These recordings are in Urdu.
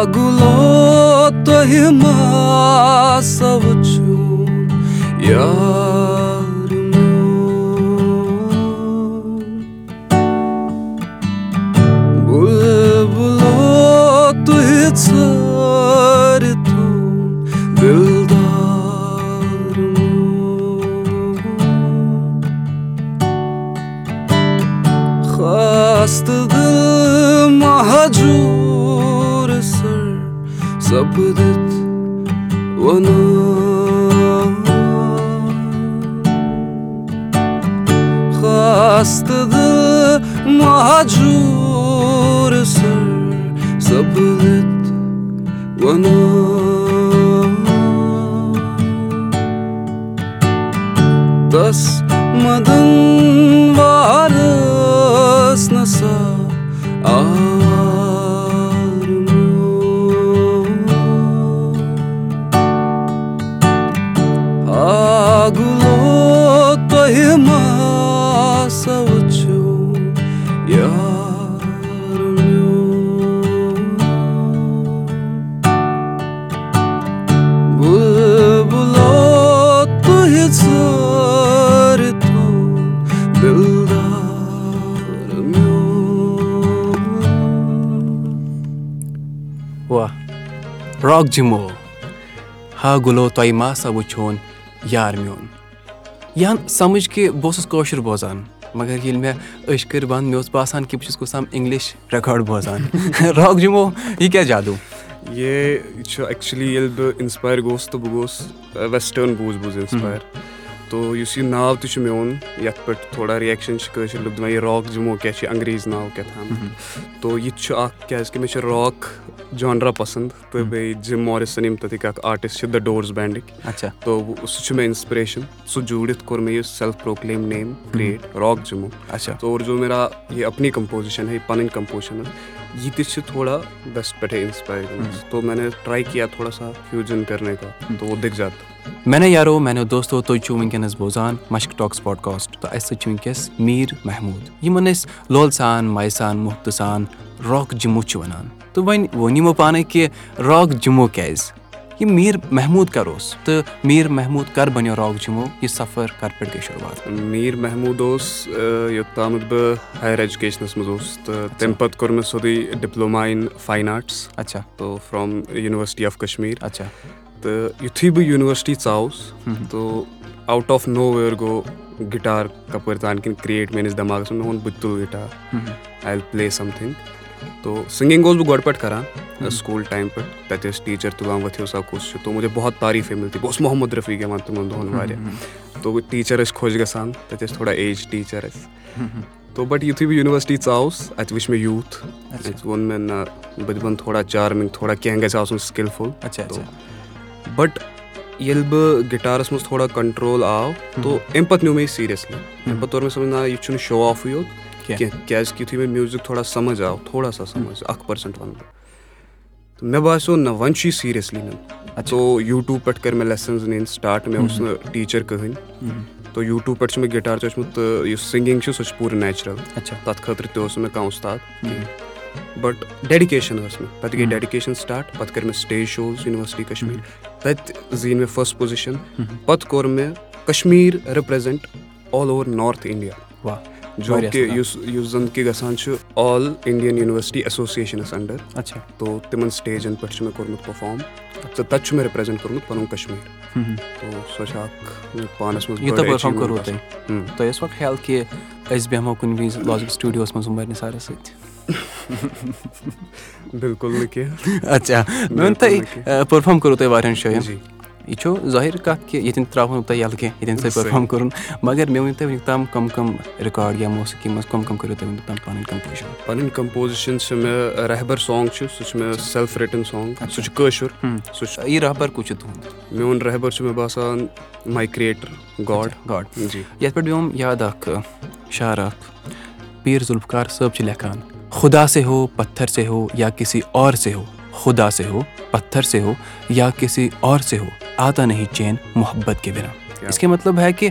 آگلو تہ ماسا وچھون یار بلبلو تہ ژھار تھون دلدار خاست دل مہجور سر سپدت ونان خاست دل مہجور سر سپدت ونان تس مدن گلو تۄہہِ ما سا وٕچھون یار میون یہِ سمجھ کہِ بہٕ اوسُس کٲشُر بوزان مگر ییٚلہِ مےٚ أچھ کٔرۍ بنٛد مےٚ اوس باسان کہِ بہٕ چھُس کُس تام اِنگلِش رِکاڈ بوزان راک جمو یہِ کیٛاہ جادوٗ یہ چھُ ایٚکچُؤلی ییٚلہِ بہٕ اِنسپایر گوٚوُس تہٕ بہٕ گوٚوُس ویسٹٲرٕن بوٗز بوٗز اِنسپایر تو یُس یہِ ناو تہِ چھُ میون یَتھ پٮ۪ٹھ تھوڑا رِیَکشَن چھِ کٲشِر لُکھ دَپان یہِ راک جموں کیٛاہ چھِ انٛگریٖز ناو کیٛاہ تھام تو یہِ تہِ چھُ اَکھ کیٛازِکہِ مےٚ چھُ راک جانرا پَسنٛد۔ تہٕ بیٚیہِ جِم مارِسَن یِم تَتِکۍ اَکھ آرٹِسٹ چھِ د ڈورٕز بینٛڈٕکۍ اچھا۔ تو سُہ چھُ مےٚ اِنسپِریشَن سُہ جوٗڑِتھ کوٚر مےٚ یہِ self proclaim name create rock Jammu اچھا۔ تو اور جو میرا یہ اپنی کمپوزیشن ہے پنٕنۍ کمپوزیشن ہے یہ تہِ چھِ تھوڑا ویسٹ پٮ۪ٹھے اِنسپایر گٔمٕژ تو میں نے ٹراے کیا تھوڑا سا فیوٗجن کرنے کا تو وہ دِکھ جاتا میانیو یارو میانیو دوستو تُہۍ چھِو وٕنکیٚنس بوزان مشک ٹاکٕس پاڈکاسٹ تہٕ اَسہِ سۭتۍ چھِ وٕنکیٚس میٖر محموٗد یِمن أسۍ لولہٕ سان مایہِ سان محبتہٕ سان راک جموں چھِ وَنان تہٕ وۄنۍ ووٚن یِمو پانے کہِ راک جموں کیازِ یہِ میٖر محموٗد کر اوس تہٕ میٖر محموٗد کر بنیو راک جموں یہِ سفر کر پٮ۪ٹھ گٔے شُروعات۔ میٖر محموٗد اوس یوٚتامَتھ بہٕ ہایر ایجوکیشنَس منٛز اوسُس تہٕ تَمہِ پَتہٕ کوٚر مےٚ سیوٚدُے ڈِپلوما اِن فاین آرٹٕس۔ اچھا۔ تو فرٛام یوٗنیورسٹی آف کَشمیٖر۔ اچھا۔ تہٕ یُتھُے بہٕ یوٗنیورسٹی ژاوُس تو آوُٹ آف نو وِیر گوٚو گِٹار کَپٲرۍ تانۍ کِنۍ کِرٛیٹ میٲنِس دٮ۪ماغَس منٛز مےٚ ووٚن بہٕ تہِ تُلہٕ guitar. I will play something. تو سِنٛگِنٛگ اوسُس بہٕ گۄڈٕ پٮ۪ٹھ کَران سکوٗل ٹایم تَتہِ ٲسۍ ٹیٖچَر تُلان ؤتھِو سا کُس تو مجھے بہت تعریٖفے مِلتی بہٕ اوسُس محمد رفیٖق گٮ۪وان تِمَن دۄہَن واریاہ تو ٹیٖچَر گژھان تَتہِ ٲسۍ تھوڑا ایج ٹیٖچَر تو بَٹ یُتھُے بہٕ یوٗنیورسٹی ژاوُس اَتہِ وٕچھ مےٚ یوٗتھ اَتہِ ووٚن مےٚ نہ بہٕ دِمَن تھوڑا چارمِنٛگ تھوڑا کینٛہہ گژھِ آسُن سِکِلفُل بَٹ ییٚلہِ بہٕ گِٹارَس منٛز تھوڑا کَنٹرول آو تو اَمہِ پَتہٕ نیوٗ مےٚ یہِ سیٖریَسلی اَمہِ پَتہٕ توٚر مےٚ سَمٕجھ نہ یہِ چھُنہٕ شو آفٕے یوت کینٛہہ کیٛازِکہِ یُتھُے مےٚ میوٗزِک تھوڑا سَمٕجھ آو تھوڑا سا سَمٕجھ اَکھ پٔرسَنٛٹ وَنہٕ بہٕ تہٕ مےٚ باسیٚو نہ وۄنۍ چھُ یہِ سیٖریَسلی نیُن تو یوٗٹوٗب پٮ۪ٹھ کٔرۍ مےٚ لیسَنٕز نِنۍ سٹاٹ مےٚ اوس نہٕ ٹیٖچَر کٕہٕنۍ تو یوٗٹوٗب پٮ۪ٹھ چھُ مےٚ گِٹار تہِ اوسمُت تہٕ یُس سِنٛگِنٛگ چھِ سۄ چھِ پوٗرٕ نیچرَل اچھا۔ تَتھ خٲطرٕ تہِ اوس نہٕ مےٚ کانٛہہ اُستاد بَٹ ڈیڈِکیشَن ٲس مےٚ پَتہٕ گٔے ڈیڈِکیشَن سٹاٹ پَتہٕ کٔرۍ مےٚ سٹیج شوز یوٗنیورسٹی کَشمیٖر تَتہِ زیٖنۍ مےٚ فٔسٹ پُزِشَن پَتہٕ کوٚر مےٚ Kashmir represent all over north India واہ۔ جو کہِ یُس یُس زَن کہِ گژھان چھُ all Indian university associations under. اچھا۔ تو تِمَن سٹیجَن پٮ۪ٹھ چھُ مےٚ کوٚرمُت پٔرفارم۔ تہٕ تَتہِ چھُ مےٚ رِپرٛزَنٛٹ کوٚرمُت پَنُن کَشمیٖر۔ تو سۄ چھِ اکھ پانَس منٛز بِلکُل نہٕ کینٛہہ اچھا۔ مےٚ ووٚن تۄہہِ پٔرفارم کوٚروٕ تۄہہِ واریاہَن جایَن یہِ چھُ ظٲہِر کَتھ کہِ ییٚتٮ۪ن ترٛاوہو نہٕ تۄہہِ یَلہٕ کینٛہہ ییٚتٮ۪ن تۄہہِ پٔرفارم کوٚرُن مگر مےٚ ؤنِو تُہۍ وٕنیُک تام کَم کَم رِکاڈ یا موسیٖقی منٛز کَم کَم کٔرِو تُہۍ وٕنیُک تام پَنٕنۍ کَمپوزِشَن پَنٕنۍ کَمپوزِشَن چھِ مےٚ رہبر سانٛگ چھُ سُہ مےٚ سیلف رِٹٕن سانٛگ سُہ چھُ کٲشُر سُہ یہِ رہبر کُس چھُ تُہُنٛد میون رہبر چھُ مےٚ باسان my creator god god ji. یَتھ پٮ۪ٹھ پیوٚم یاد اکھ شعر اکھ پیٖر ذُلفکار صٲب چھِ لیکھان خُدا سے ہو پتھر سے ہو یا کسی اور سے ہو۔ خُدا سے ہو پتھر سے ہو یا کسی اور سے ہو آتا نہیں چین محبت کے بِنا۔ اس کے مطلب ہے کہِ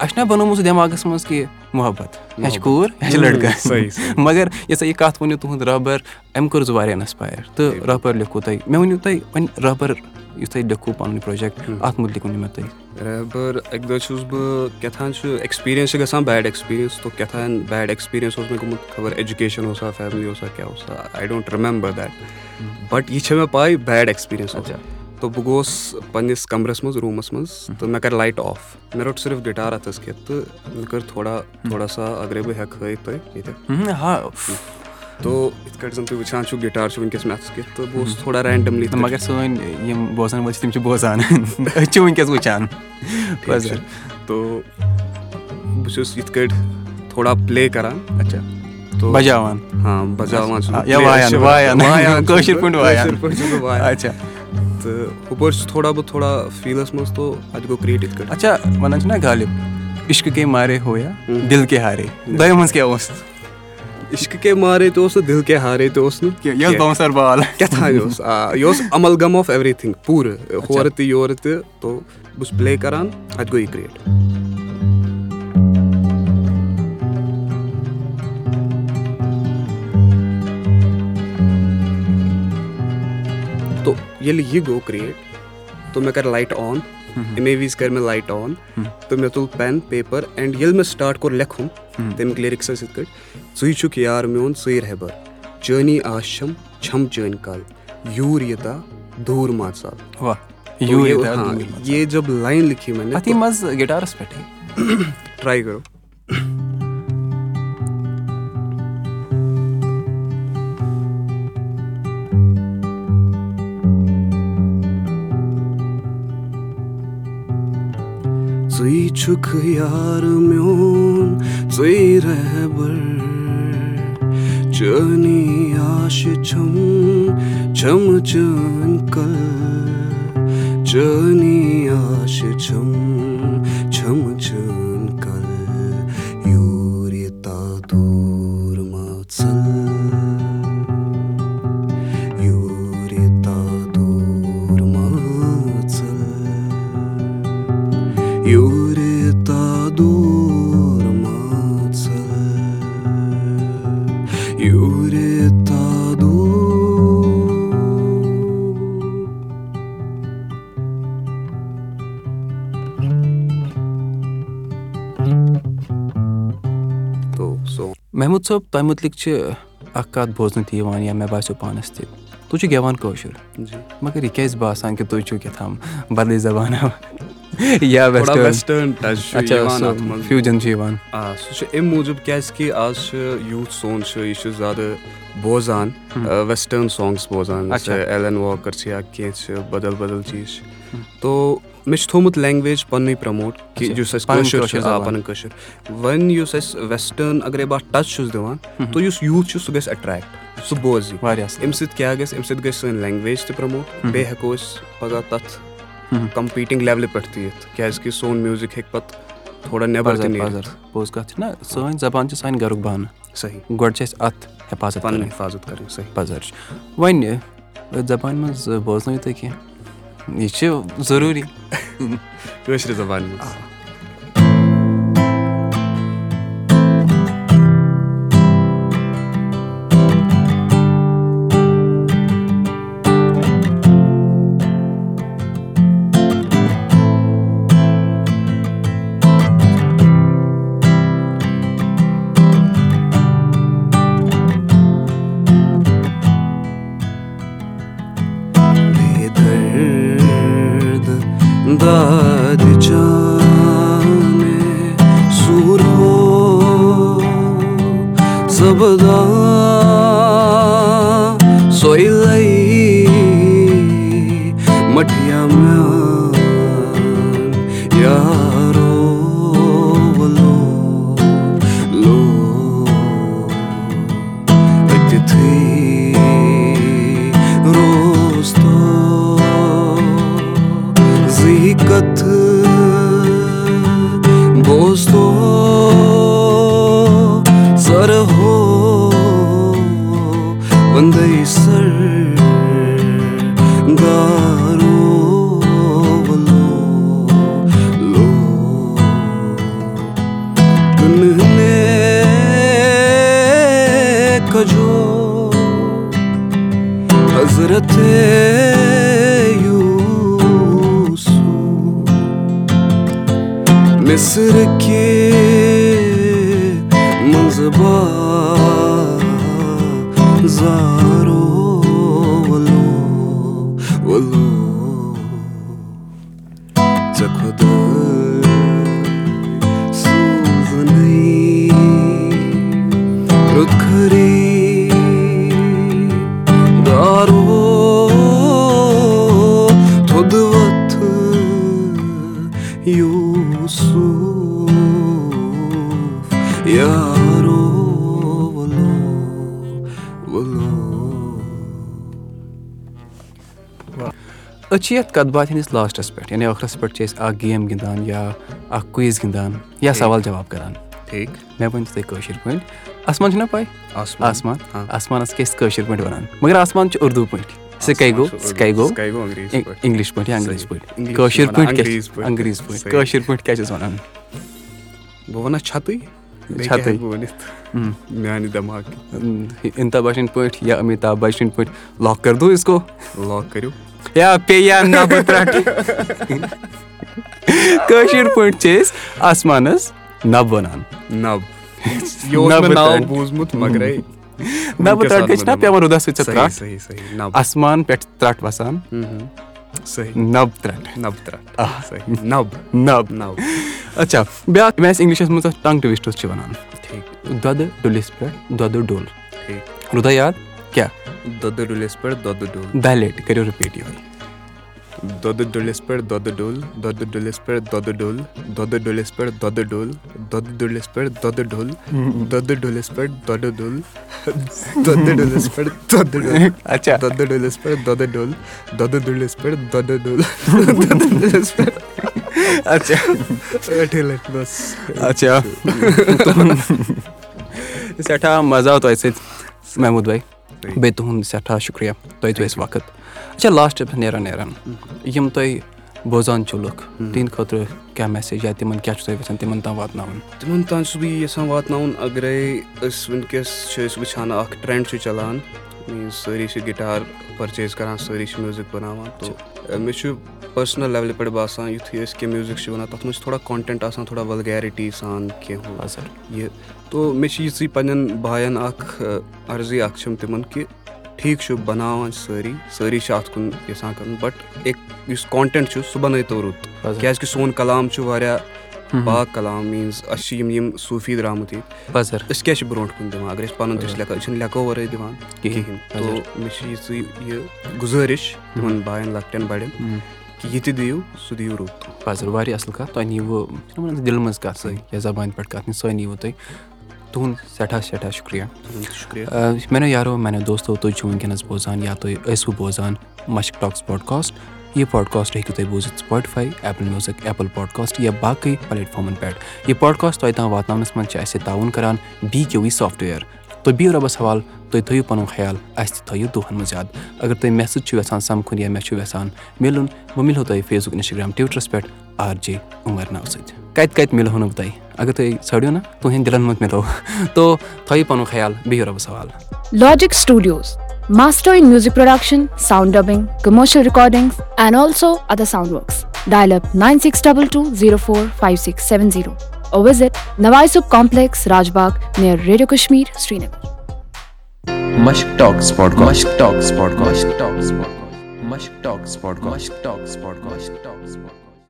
چھُنہ بَنومُت سُہ دٮ۪ماغَس منٛز کہِ محبت یہ چھِ کوٗر یہِ چھِ لٔڑکہٕ مگر یہِ سا یہِ کَتھ ؤنِو تُہُنٛد رابر أمۍ کٔر زٕ واریاہ اِنسپایر تہٕ رابر لیکھوٗ تۄہہِ مےٚ ؤنِو تُہۍ وۄنۍ رابر یُس تۄہہِ لیکھوٗ پَنُن پرٛوجَکٹ اَتھ مُتعلِق ؤنِو مےٚ تُہۍ رہبر اَکہِ دۄہ چھُس بہٕ کیٛاہ چھُ ایٚکٕسپیٖریَنس چھِ گژھان بیڈ ایٚکٕسپیٖریَنس تو کیٛاہ تام بیڈ ایٚکٕسپیٖریَنس اوس مےٚ گوٚمُت خبر ایٚجوکیشَن اوسا فیملی اوسا کیٛاہ اوسا؟ I don't remember that but یہِ چھےٚ مےٚ پاے بیڈ ایٚکٕسپیٖریَنس اوس۔ تو بہٕ گوٚوُس پنٛنِس کَمرَس منٛز روٗمَس منٛز تہٕ مےٚ کَرِ لایٹ آف۔ مےٚ روٚٹ صرف گِٹار اَتھَس کھٮ۪تھ تہٕ مےٚ کٔر تھوڑا تھوڑا سا اَگرے بہٕ ہٮ۪کہٕ ہٲیِتھ تۄہہِ ییٚتہِ ہا تو یِتھ کٲٹھۍ زَن تُہۍ وٕچھان چھُو گِٹار چھُ وٕنکیٚس مےٚ اَتھَس کھٮ۪تھ تہٕ بہٕ اوسُس تھوڑا رینڈَملی مگر سٲنۍ یِم بوزَن وٲلۍ چھِ تِم چھِ بوزان أسۍ چھِ وٕنکیٚس وٕچھان تو بہٕ چھُس یِتھ کٲٹھۍ تھوڑا پٕلے کَران اچھا۔ بَجاوان۔ ہاں بَجاوان۔ کٲشِر پٲٹھۍ اچھا۔ تہٕ ہُپٲرۍ چھُس تھوڑا بہت تھوڑا فیٖلَس منٛز تو اَتہِ گوٚو کِرٛیٹ یِتھ کٲٹھۍ اچھا وَنان چھِنہ غالِب عشق کے مارے ہو یا دِل کے ہارے؟ دۄیو منٛز کیٛاہ اوس عشق کے مارے تہِ اوس نہٕ دِل کے ہارے تہِ اوس نہٕ یہِ بونسر بال۔ کیٛاہ تانۍ اوس آ یہِ اوس عمل غم آف ایٚوری تھِنٛگ پوٗرٕ ہورٕ تہِ یورٕ تہِ تو بہٕ چھُس پٕلے کَران اَتہِ گوٚو یہِ کِرٛیٹ ییٚلہِ یہِ گوٚو کِرٛیٹ تو مےٚ کَرِ لایٹ آن اَمے وِزِ کَرِ مےٚ لایٹ آن تہٕ مےٚ تُل پٮ۪ن پیپَر اینٛڈ ییٚلہِ مےٚ سٹاٹ کوٚر لیکھُن تَمیُک لِرِکٕس ٲسۍ یِتھ کٲٹھۍ ژٕے چھُکھ یار میون ژٕے رہبر چٲنی آش چھَم چٲنۍ کَل یوٗر یوٗتاہ دوٗر ما ژَل یہ جب لایِن لیکھی مےٚ اَتھ یی مَزٕ گِٹارَس پٮ۪ٹھٕے ٹراے کَرو ژٕے چھُکھ یار میون ژٕے رہبر۔ چٲنی آش چھَم چھَم چٲنۍ کَل۔ چٲنی آش چھَم چھَم چٲنۍ کَل محموٗد صٲب تۄہہِ مُتعلِق چھِ اکھ کَتھ بوزنہٕ تہِ یِوان یا مےٚ باسیٚو پانَس تہِ۔ تُہۍ چھِو گٮ۪وان کٲشُر۔ مگر یہِ کیازِ باسان کہِ تُہۍ چھِو کیٛاہ تام بدلٕے زبان یا فیوٗجن چھُ یِوان آ سُہ چھُ اَمہِ موٗجوٗب آز چھُ یوٗتھ سون چھُ یہِ چھُ زیادٕ بوزان ویسٹٲرٕن سانگٕس بوزان۔ ایلن واکر چھِ یا کینٛہہ چھِ بدل بدل چیٖز چھِ۔ تو مےٚ چھُ تھومُت لینگویج پَننُے پرٛموٹ کہِ یُس اَسہِ کٲشُر چھُ آ کٲشُر وۄنۍ یُس اَسہِ ویسٹٲرٕن اَگرے بہٕ ٹچ چھُس دِوان تہٕ یُس یوٗتھ چھُ سُہ گژھِ اٹریکٹ سُہ بوزِ واریاہ اَمہِ سۭتۍ کیاہ گژھِ؟ اَمہِ سۭتۍ گژھِ سٲنۍ لینگویج تہِ پرٛموٹ بیٚیہِ ہٮ۪کو أسۍ پگہہ تَتھ کَمپیٖٹِنٛگ لیولہِ پٮ۪ٹھ تہِ یِتھ سون میوٗزِک ہیٚکہِ پَتہٕ تھوڑا نیبر تہِ نیٖرِتھ۔ پوٚز کَتھ چھِ نہ سٲنۍ زبان چھِ سانہِ گرُک بانہٕ۔ صحیح۔ گۄڈٕ چھِ اَسہِ اَتھ حِفاظت پَنٕنۍ حِفاظت کَرٕنۍ صحیح۔ پَزر چھُ۔ وۄنۍ أتھۍ زبانہِ منٛز بوزنٲیِو تُہۍ کینٛہہ؟ یہِ ضروٗری منٛز داد مصر کے منصبہ یوسف یارو ولو ولو۔ أسۍ چھِ یَتھ کَتھ باتھِ ہِنٛدِس لاسٹَس پٮ۪ٹھ یعنی ٲخرَس پٮ۪ٹھ چھِ أسۍ اَکھ گیم گِنٛدان یا اَکھ کُیِز گِنٛدان یا سوال جواب کَران۔ ٹھیک۔ مےٚ ؤنۍتو تُہۍ کٲشِر پٲٹھۍ۔ آسمان چھُنا پَے؟ آسمان۔ ہاں۔ آسمانَس کیٛاہ ٲسۍ کٲشِر پٲٹھۍ وَنان؟ مگر آسمان چھُ اُردو پٲٹھۍ۔ سِکَے گوٚو سِکَے گوٚو سکائی گو انگریزی پٲٹھۍ اِنٛگلِش پٲٹھۍ یا انٛگریٖزی پٲٹھۍ English کٲشِر وَنان پٲٹھۍ کیٛاہ انگریٖزی چھِ پٲٹھۍ. کٲشِر پٲٹھۍ کیٛاہ چھِس وَنان بہٕ وَنہٕ چھتٕے چھتٕے. میٛانہِ دٮ۪ماغ امیتابھ بچن پٲٹھۍ یا امیتابھ بچن پٲٹھۍ لاک کر دو اس کو لاک کٔرِو یا پے یا کٲشِر پٲٹھۍ چھِ أسۍ آسمانَس نب وَنان نب یہِ اوس مےٚ نبہٕ ناو ترٛٹھ. ترٛٹھ چھِنہ پٮ۪وان روٗدَس سۭتۍ صحیح ترٛٹھ آسمان پٮ۪ٹھ ترٛٹھ وَسان نب ترٛٹھ نب ترٛٹھ نب نب نب اچھا بیٛاکھ یِم اَسہِ اِنٛگلِشَس منٛز اَتھ ٹنٛگ ٹُوِسٹٕز چھِ وَنان دۄدٕ ڈُلِس پٮ۪ٹھ دۄدٕ ڈوٚل روٗدا یاد کیٛاہ دۄدٕ ڈُلِس پٮ۪ٹھ دۄدٕ ڈوٚل دَہہِ لَٹہِ کٔرِو رِپیٖٹ یِہوے پٮ۪ٹھ دۄدٕ ڈوٚل دۄدٕ ڈُلِس پٮ۪ٹھ دۄدٕ ڈوٚل دۄدٕ ڈُلِس پٮ۪ٹھ دۄدٕ ڈوٚل دۄدٕ ڈُلِس پٮ۪ٹھ دۄدٕ ڈوٚل دۄدٕ ڈُلِس پٮ۪ٹھ دۄدٕ ڈوٚل دۄدٕ ڈُلِس پٮ۪ٹھ دۄدٕ ڈوٚل اچھا۔ دۄدٕ ڈُلِس پٮ۪ٹھ دۄدٕ ڈوٚل دۄدٕ ڈُلِس پٮ۪ٹھ دۄدٕ ڈوٚل دۄدٕ ڈُلِس پٮ۪ٹھ اچھا۔ بَس۔ اچھا۔ سٮ۪ٹھاہ مَزٕ آو تۄہہِ سۭتۍ محموٗد بھاے بیٚیہِ تُہُنٛد سٮ۪ٹھاہ شُکریہ۔ تۄہہِ اَسہِ وقت اچھا پٮ۪ٹھ نیران نیران یِم تۄہہِ بوزان چھُو لُکھ تِہنٛدِ خٲطرٕ کیٛاہ میسیج یا تِمَن کیٛاہ چھُو تُہۍ یَژھان تِمَن تام واتناوُن تِمن تام چھُس بہٕ یی یَژھان واتناوُن اَگرے أسۍ وٕنکیٚس چھِ أسۍ وٕچھان اکھ ٹرٛٮ۪نٛڈ چھُ چلان سٲری چھِ گِٹار پٔرچیز کران سٲری چھِ میوٗزِک بَناوان تو مےٚ چھُ پٔرسٕنَل لیولہِ پٮ۪ٹھ باسان یِتھُے أسۍ کینٛہہ میوٗزِک چھِ وَنان تَتھ منٛز چھُ تھوڑا کانٹٮ۪نٛٹ آسان تھوڑا وَلگیرِٹی سان کینٛہہ یہِ۔ تو مےٚ چھِ یِژٕے پنٕنٮ۪ن بایَن اکھ عرضی اکھ چھِم تِمن کہِ ٹھیٖک سٲری۔ سٲری چھِ اَتھ کُن یَژھان کَرُن بَٹ اِک یُس کانٹٮ۪نٛٹ چھُ سُہ بَنٲیتو رُت۔ کیازِ کہِ سون کلام پاک کلام میٖنٕز یِم صوٗفی أسۍ کیازِ چھِ برونٛٹھ کُن دِوان؟ اَگر لیکھان أسۍ چھِنہٕ لیکھو وَرٲے دِوان کِہینۍ۔ تو یِژٕے یہِ گُزٲرِش تِمن بایَن لۄکٹٮ۪ن بَڑٮ۪ن کہِ یہِ تہِ دِیِو سُہ دِیِو رُت۔ پَزر واریاہ اَصٕل کَتھ۔ تۄہہِ نِیوٕ دِلہِ منٛز کَتھ سۭتۍ یا زبانہِ پٮ۪ٹھ کَتھ سۄے نِیوٕ تُہۍ۔ تُہُنٛد سٮ۪ٹھاہ سٮ۪ٹھاہ شُکریہ۔ شُکریہ۔ میانیو یارو میانیو دوستو تُہۍ چھِو وٕنکیٚنَس بوزان یا تُہۍ ٲسوٕ بوزان مشک ٹاکٕس پاڈکاسٹ یہِ پاڈکاسٹ ہیٚکِو تُہۍ بوٗزِتھ Spotify Apple music Apple podcast یا باقٕے پلیٹ فارمَن پٮ۪ٹھ یہِ پاڈکاسٹ تۄہہِ تام واتناونَس منٛز چھِ اَسہِ تعاوُن کَران بی کیو وی سافٹوِیَر تُہۍ بِہِو رۄبَس حوالہٕ تُہۍ تھٲیِو پَنُن خیال اَسہِ تہِ تھٲیِو دۄہَن منٛز یاد اگر تُہۍ مےٚ سۭتۍ چھُو یَژھان سَمکھُن یا مےٚ چھُو یَژھان مِلُن بہٕ مِلہو تۄہہِ فیس بُک اِنسٹاگرٛام ٹُوِٹرَس پٮ۪ٹھ آر جے عُمر ناو سۭتۍ کتہ کتہ ملو نو تھی اگر تھی ژھڑیو نا تہند دلن مت ملو۔ تو تھو پن خیال بہو رب سوال Logic Studios master in music production sound dubbing commercial recording and also other sound works dial up nine six double two zero four five six seven zero اور visit noise up complex Raj Bagh near Radio Kashmir Srinagar Mushk talks podcast Mushk talks podcast talks podcast Mushk talks podcast talks podcast talks pod